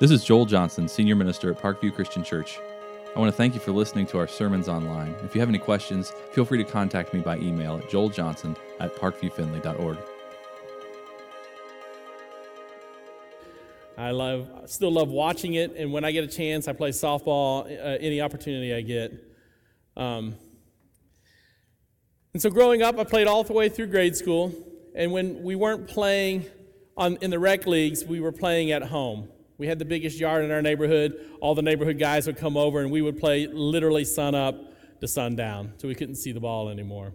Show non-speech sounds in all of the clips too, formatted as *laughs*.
This is Joel Johnson, Senior Minister at Parkview Christian Church. I want to thank you for listening to our sermons online. If you have any questions, feel free to contact me by email at joeljohnson at parkviewfinley.org. I love, still love watching it, and when I get a chance, I play softball uh, any opportunity I get. Um, and so, growing up, I played all the way through grade school, and when we weren't playing on, in the rec leagues, we were playing at home. We had the biggest yard in our neighborhood. All the neighborhood guys would come over, and we would play literally sun up to sundown, so we couldn't see the ball anymore.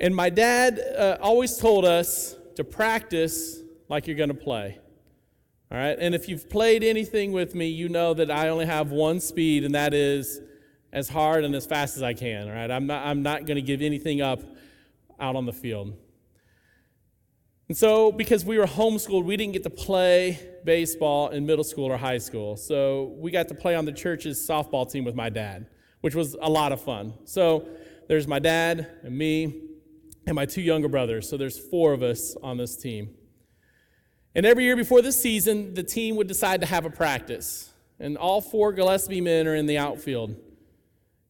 And my dad uh, always told us to practice like you're going to play. All right? And if you've played anything with me, you know that I only have one speed, and that is as hard and as fast as I can. All right? I'm not, I'm not going to give anything up out on the field. And so, because we were homeschooled, we didn't get to play baseball in middle school or high school. So, we got to play on the church's softball team with my dad, which was a lot of fun. So, there's my dad and me and my two younger brothers. So, there's four of us on this team. And every year before the season, the team would decide to have a practice. And all four Gillespie men are in the outfield.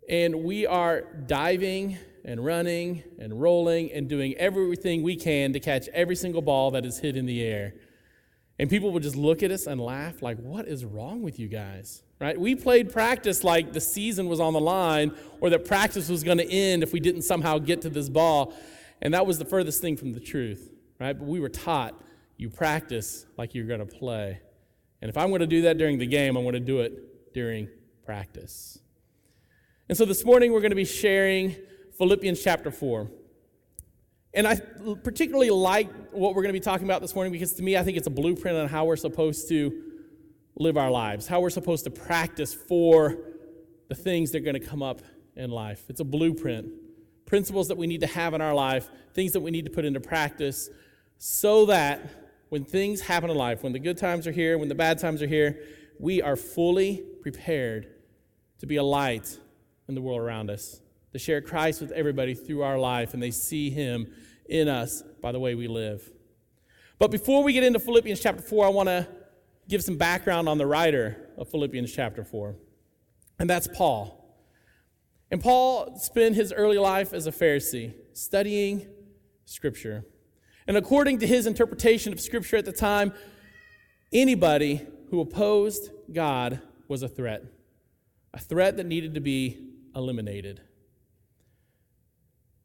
And we are diving and running and rolling and doing everything we can to catch every single ball that is hit in the air. And people would just look at us and laugh, like, what is wrong with you guys? Right? We played practice like the season was on the line or that practice was going to end if we didn't somehow get to this ball. And that was the furthest thing from the truth, right? But we were taught you practice like you're going to play. And if I'm going to do that during the game, I'm going to do it during practice. And so this morning we're going to be sharing Philippians chapter 4. And I particularly like what we're going to be talking about this morning because to me, I think it's a blueprint on how we're supposed to live our lives, how we're supposed to practice for the things that are going to come up in life. It's a blueprint, principles that we need to have in our life, things that we need to put into practice so that when things happen in life, when the good times are here, when the bad times are here, we are fully prepared to be a light in the world around us, to share Christ with everybody through our life, and they see Him in us by the way we live. But before we get into Philippians chapter 4, I want to give some background on the writer of Philippians chapter 4, and that's Paul. And Paul spent his early life as a Pharisee, studying Scripture. And according to his interpretation of Scripture at the time, anybody who opposed God was a threat, a threat that needed to be eliminated.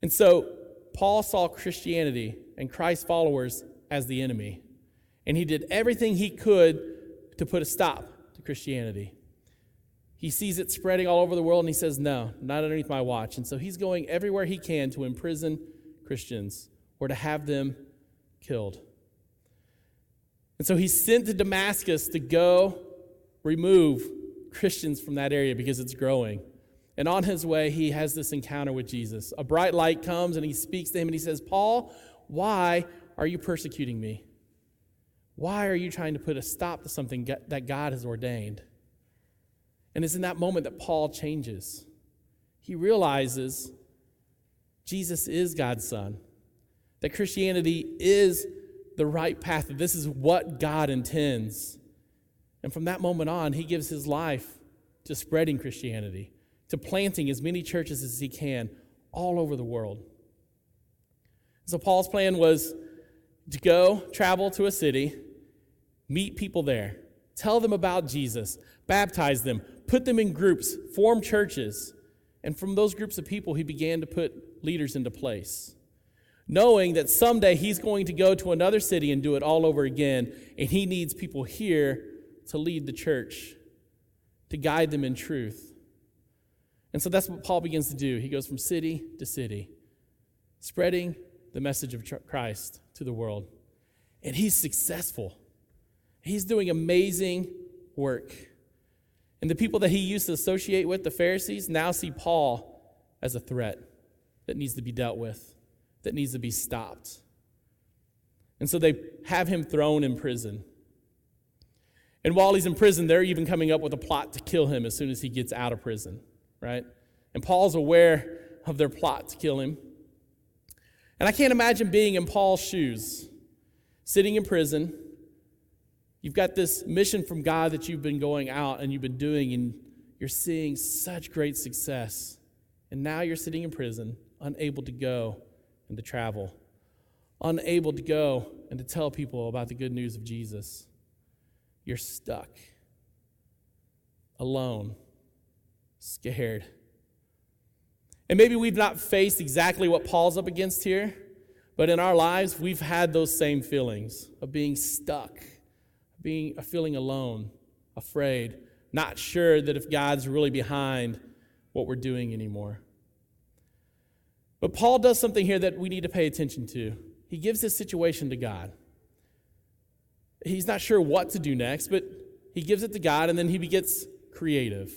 And so Paul saw Christianity and Christ's followers as the enemy. And he did everything he could to put a stop to Christianity. He sees it spreading all over the world and he says, No, not underneath my watch. And so he's going everywhere he can to imprison Christians or to have them killed. And so he's sent to Damascus to go remove Christians from that area because it's growing. And on his way, he has this encounter with Jesus. A bright light comes and he speaks to him and he says, Paul, why are you persecuting me? Why are you trying to put a stop to something that God has ordained? And it's in that moment that Paul changes. He realizes Jesus is God's son that Christianity is the right path, that this is what God intends. And from that moment on, he gives his life to spreading Christianity, to planting as many churches as he can all over the world. So, Paul's plan was to go travel to a city, meet people there, tell them about Jesus, baptize them, put them in groups, form churches. And from those groups of people, he began to put leaders into place knowing that someday he's going to go to another city and do it all over again, and he needs people here to lead the church, to guide them in truth. And so that's what Paul begins to do. He goes from city to city, spreading the message of Christ to the world. And he's successful. He's doing amazing work. And the people that he used to associate with, the Pharisees, now see Paul as a threat that needs to be dealt with that needs to be stopped. And so they have him thrown in prison. And while he's in prison, they're even coming up with a plot to kill him as soon as he gets out of prison, right? And Paul's aware of their plot to kill him. And I can't imagine being in Paul's shoes, sitting in prison. You've got this mission from God that you've been going out and you've been doing, and you're seeing such great success. And now you're sitting in prison, unable to go and to travel, unable to go and to tell people about the good news of Jesus. You're stuck, alone, scared. And maybe we've not faced exactly what Paul's up against here, but in our lives, we've had those same feelings of being stuck, being feeling alone, afraid, not sure that if God's really behind what we're doing anymore. But Paul does something here that we need to pay attention to. He gives his situation to God. He's not sure what to do next, but he gives it to God and then he gets creative.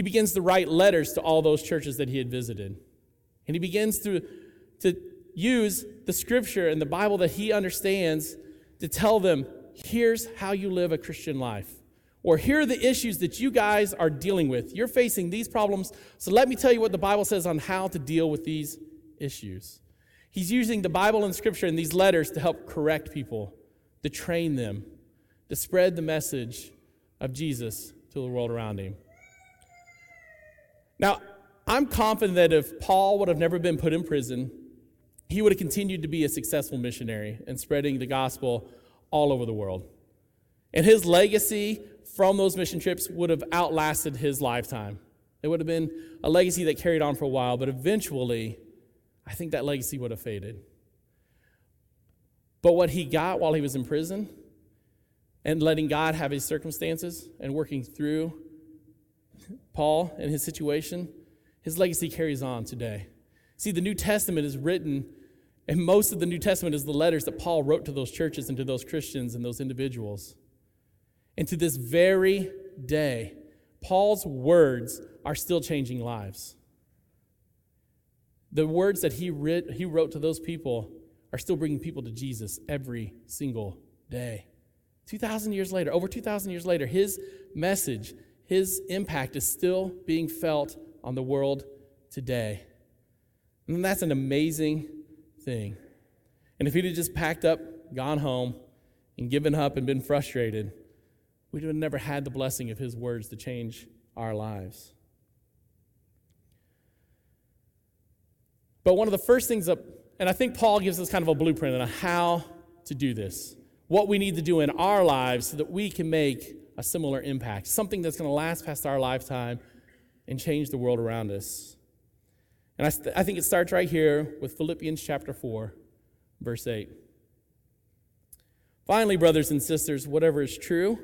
He begins to write letters to all those churches that he had visited. And he begins to, to use the scripture and the Bible that he understands to tell them here's how you live a Christian life. Or here are the issues that you guys are dealing with. You're facing these problems, so let me tell you what the Bible says on how to deal with these issues. He's using the Bible and Scripture and these letters to help correct people, to train them, to spread the message of Jesus to the world around him. Now, I'm confident that if Paul would have never been put in prison, he would have continued to be a successful missionary and spreading the gospel all over the world. And his legacy from those mission trips would have outlasted his lifetime. It would have been a legacy that carried on for a while, but eventually, I think that legacy would have faded. But what he got while he was in prison and letting God have his circumstances and working through Paul and his situation, his legacy carries on today. See, the New Testament is written, and most of the New Testament is the letters that Paul wrote to those churches and to those Christians and those individuals. And to this very day, Paul's words are still changing lives. The words that he, writ, he wrote to those people are still bringing people to Jesus every single day. 2,000 years later, over 2,000 years later, his message his impact is still being felt on the world today. And that's an amazing thing. And if he'd have just packed up, gone home, and given up and been frustrated, we'd have never had the blessing of his words to change our lives. But one of the first things up, and I think Paul gives us kind of a blueprint on how to do this, what we need to do in our lives so that we can make a similar impact, something that's going to last past our lifetime and change the world around us. And I, I think it starts right here with Philippians chapter 4, verse 8. Finally, brothers and sisters, whatever is true,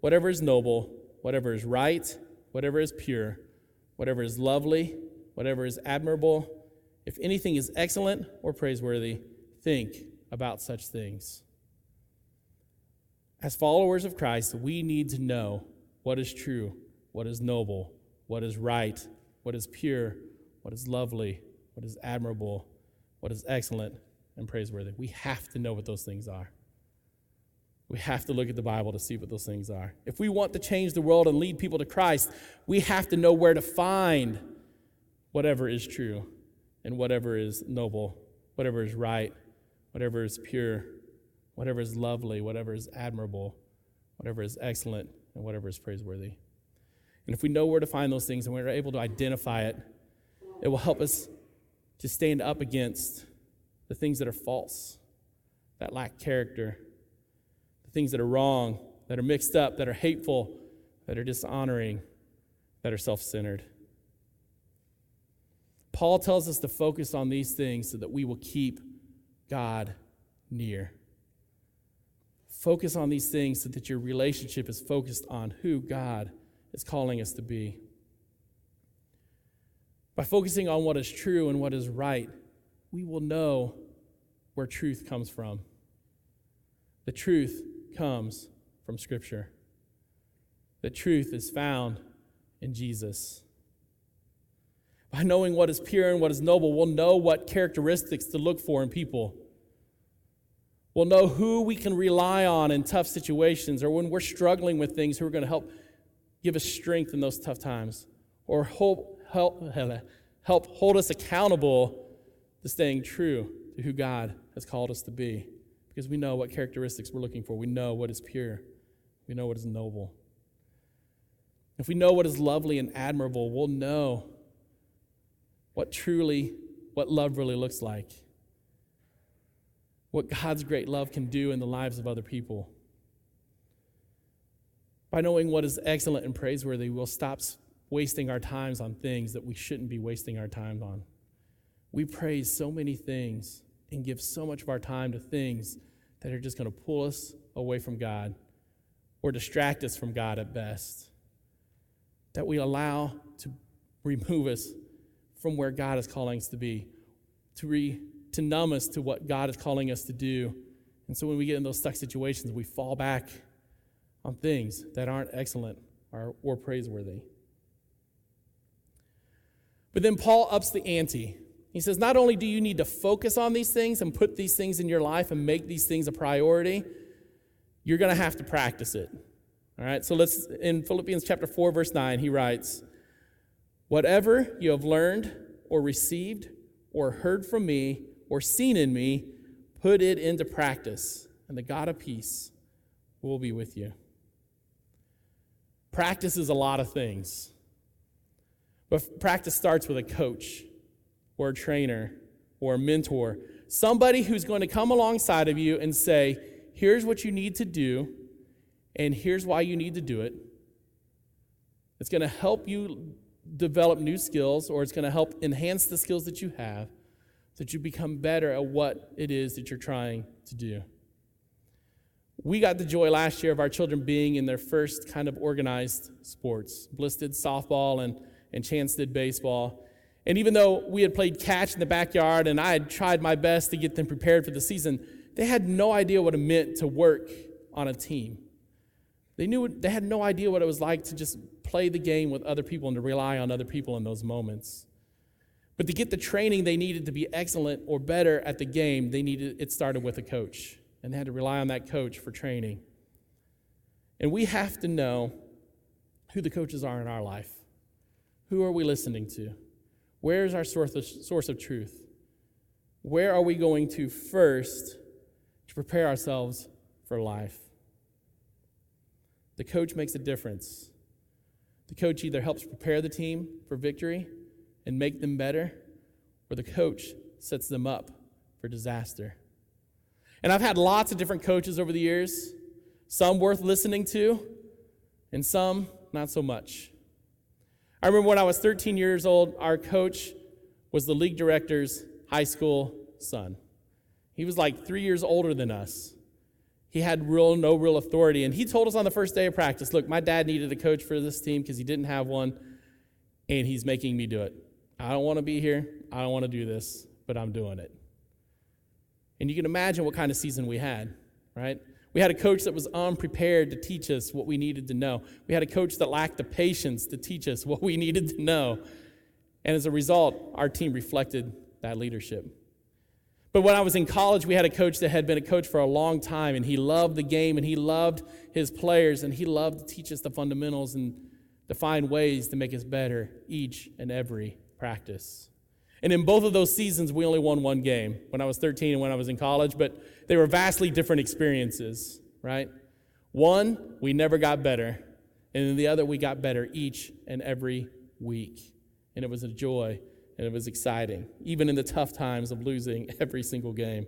whatever is noble, whatever is right, whatever is pure, whatever is lovely, whatever is admirable, if anything is excellent or praiseworthy, think about such things. As followers of Christ, we need to know what is true, what is noble, what is right, what is pure, what is lovely, what is admirable, what is excellent and praiseworthy. We have to know what those things are. We have to look at the Bible to see what those things are. If we want to change the world and lead people to Christ, we have to know where to find whatever is true and whatever is noble, whatever is right, whatever is pure, whatever is lovely, whatever is admirable, whatever is excellent, and whatever is praiseworthy. And if we know where to find those things and we're able to identify it, it will help us to stand up against the things that are false, that lack character, the things that are wrong, that are mixed up, that are hateful, that are dishonoring, that are self centered. Paul tells us to focus on these things so that we will keep God near. Focus on these things so that your relationship is focused on who God is calling us to be. By focusing on what is true and what is right, we will know where truth comes from. The truth comes from Scripture. The truth is found in Jesus. By knowing what is pure and what is noble, we'll know what characteristics to look for in people. We'll know who we can rely on in tough situations or when we're struggling with things who are going to help give us strength in those tough times or help, help, *laughs* help hold us accountable to staying true to who God has called us to be because we know what characteristics we're looking for. We know what is pure, we know what is noble. If we know what is lovely and admirable, we'll know what truly, what love really looks like. What God's great love can do in the lives of other people. By knowing what is excellent and praiseworthy, we'll stop wasting our times on things that we shouldn't be wasting our time on. We praise so many things and give so much of our time to things that are just going to pull us away from God or distract us from God at best that we allow to remove us from where God is calling us to be, to, re, to numb us to what God is calling us to do. And so when we get in those stuck situations, we fall back on things that aren't excellent or, or praiseworthy. But then Paul ups the ante. He says, not only do you need to focus on these things and put these things in your life and make these things a priority, you're going to have to practice it. All right, so let's, in Philippians chapter 4, verse 9, he writes, Whatever you have learned or received or heard from me or seen in me, put it into practice, and the God of peace will be with you. Practice is a lot of things, but practice starts with a coach or a trainer or a mentor, somebody who's going to come alongside of you and say, Here's what you need to do and here's why you need to do it. It's going to help you develop new skills, or it's going to help enhance the skills that you have that you become better at what it is that you're trying to do. We got the joy last year of our children being in their first kind of organized sports. Bliss did softball and, and Chance did baseball. And even though we had played catch in the backyard and I had tried my best to get them prepared for the season, they had no idea what it meant to work on a team. They knew they had no idea what it was like to just play the game with other people and to rely on other people in those moments. But to get the training they needed to be excellent or better at the game, they needed it started with a coach. And they had to rely on that coach for training. And we have to know who the coaches are in our life. Who are we listening to? Where is our source of, source of truth? Where are we going to first to prepare ourselves for life? The coach makes a difference. The coach either helps prepare the team for victory and make them better, or the coach sets them up for disaster. And I've had lots of different coaches over the years, some worth listening to, and some not so much. I remember when I was 13 years old, our coach was the league director's high school son. He was like three years older than us he had real no real authority. And he told us on the first day of practice, look, my dad needed a coach for this team because he didn't have one, and he's making me do it. I don't want to be here. I don't want to do this, but I'm doing it. And you can imagine what kind of season we had, right? We had a coach that was unprepared to teach us what we needed to know. We had a coach that lacked the patience to teach us what we *laughs* needed to know. And as a result, our team reflected that leadership. But when I was in college, we had a coach that had been a coach for a long time, and he loved the game, and he loved his players, and he loved to teach us the fundamentals and to find ways to make us better each and every practice. And in both of those seasons, we only won one game when I was 13 and when I was in college, but they were vastly different experiences, right? One, we never got better, and in the other, we got better each and every week. And it was a joy and it was exciting, even in the tough times of losing *laughs* every single game.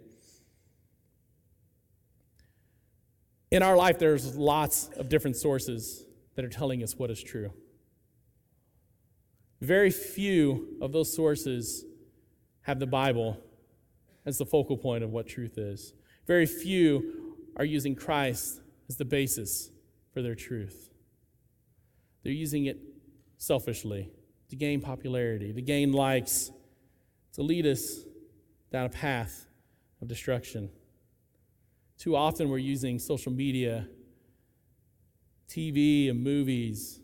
In our life, there's lots of different sources that are telling us what is true. Very few of those sources have the Bible as the focal point of what truth is. Very few are using Christ as the basis for their truth. They're using it selfishly to gain popularity, to gain likes, to lead us down a path of destruction. Too often we're using social media, TV, and movies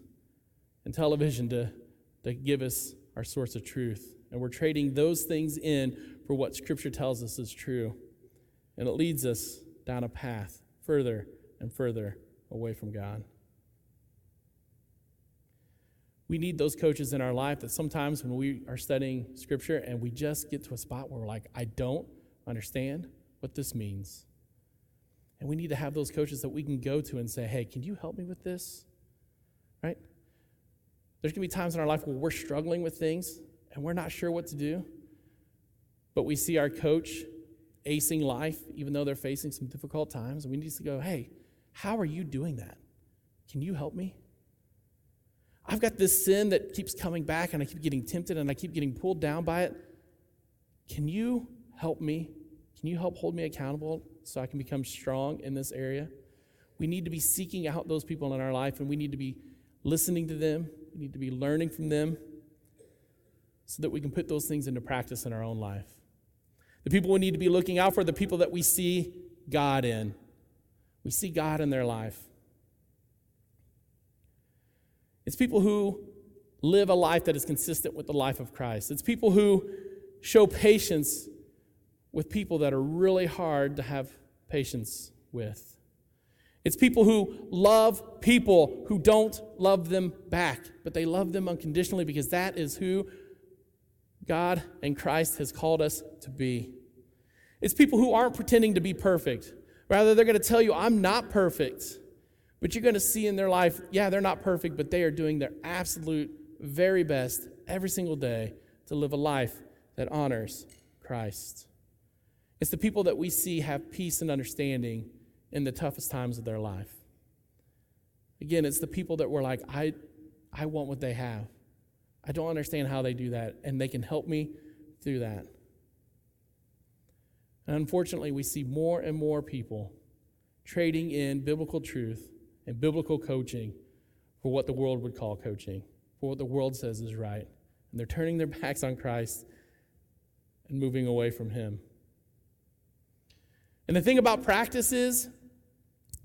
and television to, to give us our source of truth. And we're trading those things in for what Scripture tells us is true. And it leads us down a path further and further away from God. We need those coaches in our life that sometimes when we are studying scripture and we just get to a spot where we're like, I don't understand what this means. And we need to have those coaches that we can go to and say, hey, can you help me with this? Right? There's going to be times in our life where we're struggling with things and we're not sure what to do. But we see our coach acing life, even though they're facing some difficult times. And we need to go, hey, how are you doing that? Can you help me? I've got this sin that keeps coming back and I keep getting tempted and I keep getting pulled down by it. Can you help me? Can you help hold me accountable so I can become strong in this area? We need to be seeking out those people in our life and we need to be listening to them. We need to be learning from them so that we can put those things into practice in our own life. The people we need to be looking out for, are the people that we see God in. We see God in their life. It's people who live a life that is consistent with the life of Christ. It's people who show patience with people that are really hard to have patience with. It's people who love people who don't love them back, but they love them unconditionally because that is who God and Christ has called us to be. It's people who aren't pretending to be perfect. Rather, they're going to tell you, I'm not perfect. But you're going to see in their life, yeah, they're not perfect, but they are doing their absolute very best every single day to live a life that honors Christ. It's the people that we see have peace and understanding in the toughest times of their life. Again, it's the people that we're like, I, I want what they have. I don't understand how they do that, and they can help me through that. And unfortunately, we see more and more people trading in biblical truth and biblical coaching for what the world would call coaching, for what the world says is right. And they're turning their *laughs* backs on Christ and moving away from Him. And the thing about practice is,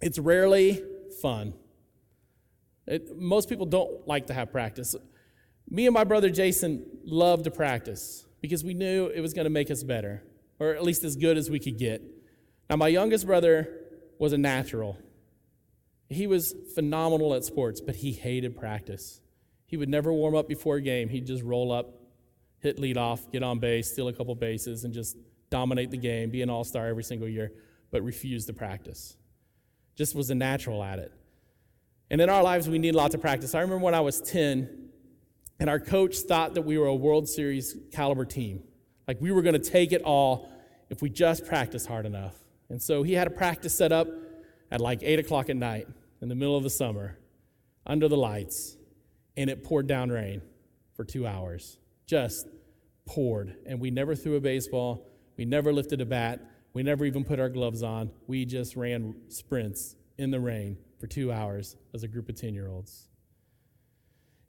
it's rarely fun. It, most people don't like to have practice. Me and my brother Jason loved to practice because we knew it was going to make us better, or at least as good as we could get. Now, my youngest brother was a natural. He was phenomenal at sports, but he hated practice. He would never warm up before a game. He'd just roll up, hit lead off, get on base, steal a couple bases, and just dominate the game, be an all star every single year, but refuse to practice. Just was a natural at it. And in our lives, we need lots of practice. I remember when I was 10, and our coach thought that we were a World Series caliber team. Like we were going to take it all if we just practiced hard enough. And so he had a practice set up at like 8 o'clock at night in the middle of the summer under the lights, and it poured down rain for two hours. Just poured. And we never threw a baseball, we never lifted a bat, we never even put our gloves on. We just ran sprints in the rain for two hours as a group of 10 year olds.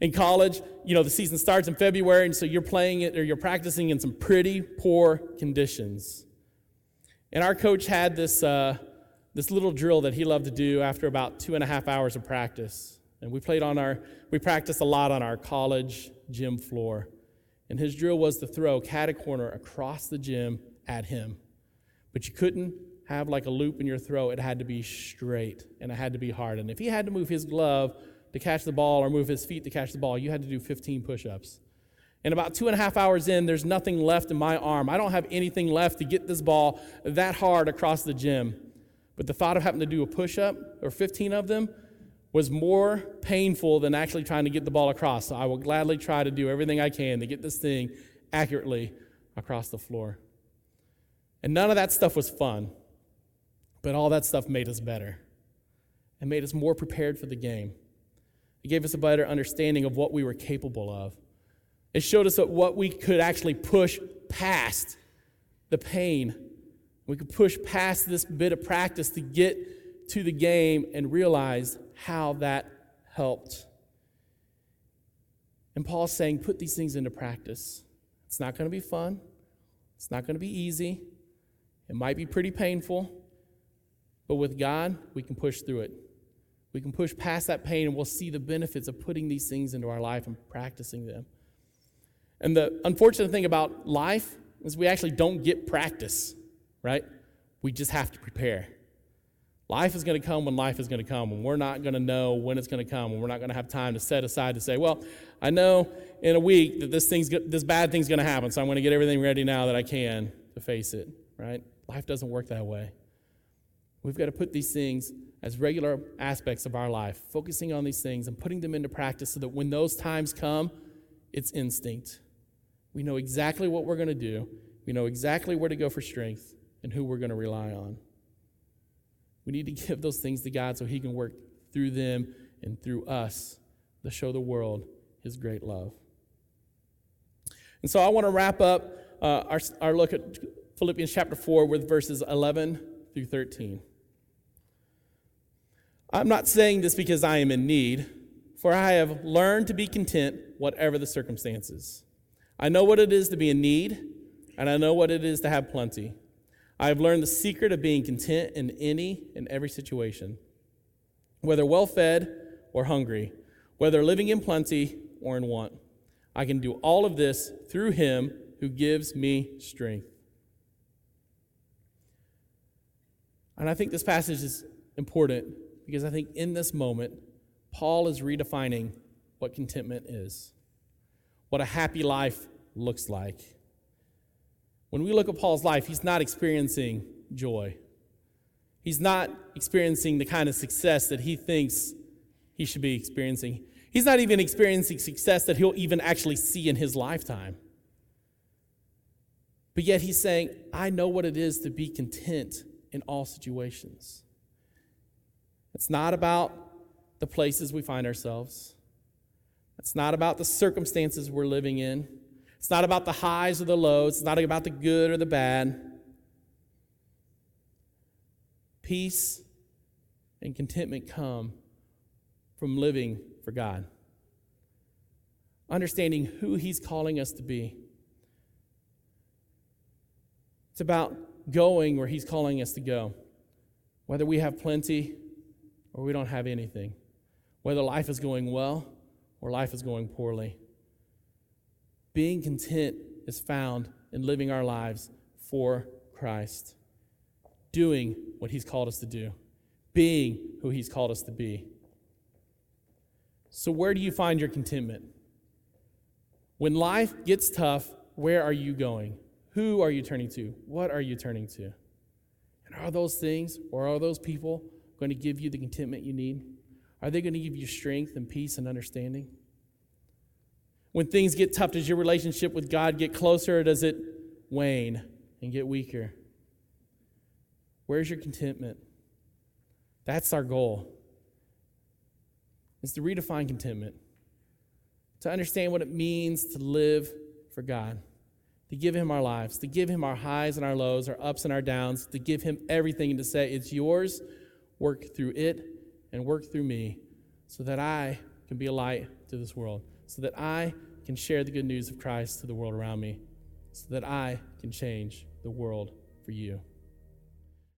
In college, you know, the season starts in February, and so you're playing it or you're practicing in some pretty poor conditions. And our coach had this, uh, this little drill that he loved to do after about two and a half hours of practice. And we played on our, we practiced a lot on our college gym floor. And his drill was to throw cat corner across the gym at him. But you couldn't have like a loop in your throw. It had to be straight and it had to be hard. And if he had to move his glove to catch the ball or move his feet to catch the ball, you had to do 15 push ups. And about two and a half hours in, there's nothing left in my arm. I don't have anything left to get this ball that hard across the gym. But the thought of having to do a push up or 15 of them was more painful than actually trying to get the ball across. So I will gladly try to do everything I can to get this thing accurately across the floor. And none of that stuff was fun, but all that stuff made us better and made us more prepared for the game. It gave us a better understanding of what we were capable of. It showed us what we could actually push past the pain. We could push past this bit of practice to get to the game and realize how that helped. And Paul's saying, put these things into practice. It's not going to be fun, it's not going to be easy, it might be pretty painful, but with God, we can push through it. We can push past that pain and we'll see the benefits of putting these things into our life and practicing them. And the unfortunate thing about life is we actually don't get practice, right? We just have to prepare. Life is going to come when life is going to come, and we're not going to know when it's going to come, and we're not going to have time to set aside to say, well, I know in a week that this thing's this bad thing's going to happen, so I'm going to get everything ready now that I can to face it, right? Life doesn't work that way. We've got to put these things as regular aspects of our life, focusing on these things and putting them into practice so that when those times come, it's instinct. We know exactly what we're going to do, we know exactly where to go for strength and who we're going to rely on. We need to give those things to God so He can work through them and through us to show the world His great love. And so I want to wrap up uh, our, our look at Philippians chapter 4 with verses 11 through 13. I'm not saying this because I am in need, for I have learned to be content, whatever the circumstances. I know what it is to be in need, and I know what it is to have plenty. I have learned the secret of being content in any and every situation, whether well fed or hungry, whether living in plenty or in want. I can do all of this through him who gives me strength. And I think this passage is important because I think in this moment, Paul is redefining what contentment is, what a happy life looks like. When we look at Paul's life, he's not experiencing joy. He's not experiencing the kind of success that he thinks he should be experiencing. He's not even experiencing success that he'll even actually see in his lifetime. But yet he's saying, I know what it is to be content in all situations. It's not about the places we find ourselves. It's not about the circumstances we're living in. It's not about the highs or the lows. It's not about the good or the bad. Peace and contentment come from living for God, understanding who He's calling us to be. It's about going where He's calling us to go, whether we have plenty or we don't have anything, whether life is going well or life is going poorly. Being content is found in living our lives for Christ, doing what He's called us to do, being who He's called us to be. So, where do you find your contentment? When life gets tough, where are you going? Who are you turning to? What are you turning to? And are those things or are those people going to give you the contentment you need? Are they going to give you strength and peace and understanding? When things get tough, does your relationship with God get closer or does it wane and get weaker? Where's your contentment? That's our goal. Is to redefine contentment. To understand what it means to live for God. To give him our lives, to give him our highs and our lows, our ups and our downs, to give him everything and to say, It's yours work through it and work through me so that I can be a light to this world, so that I can share the good news of Christ to the world around me, so that I can change the world for you.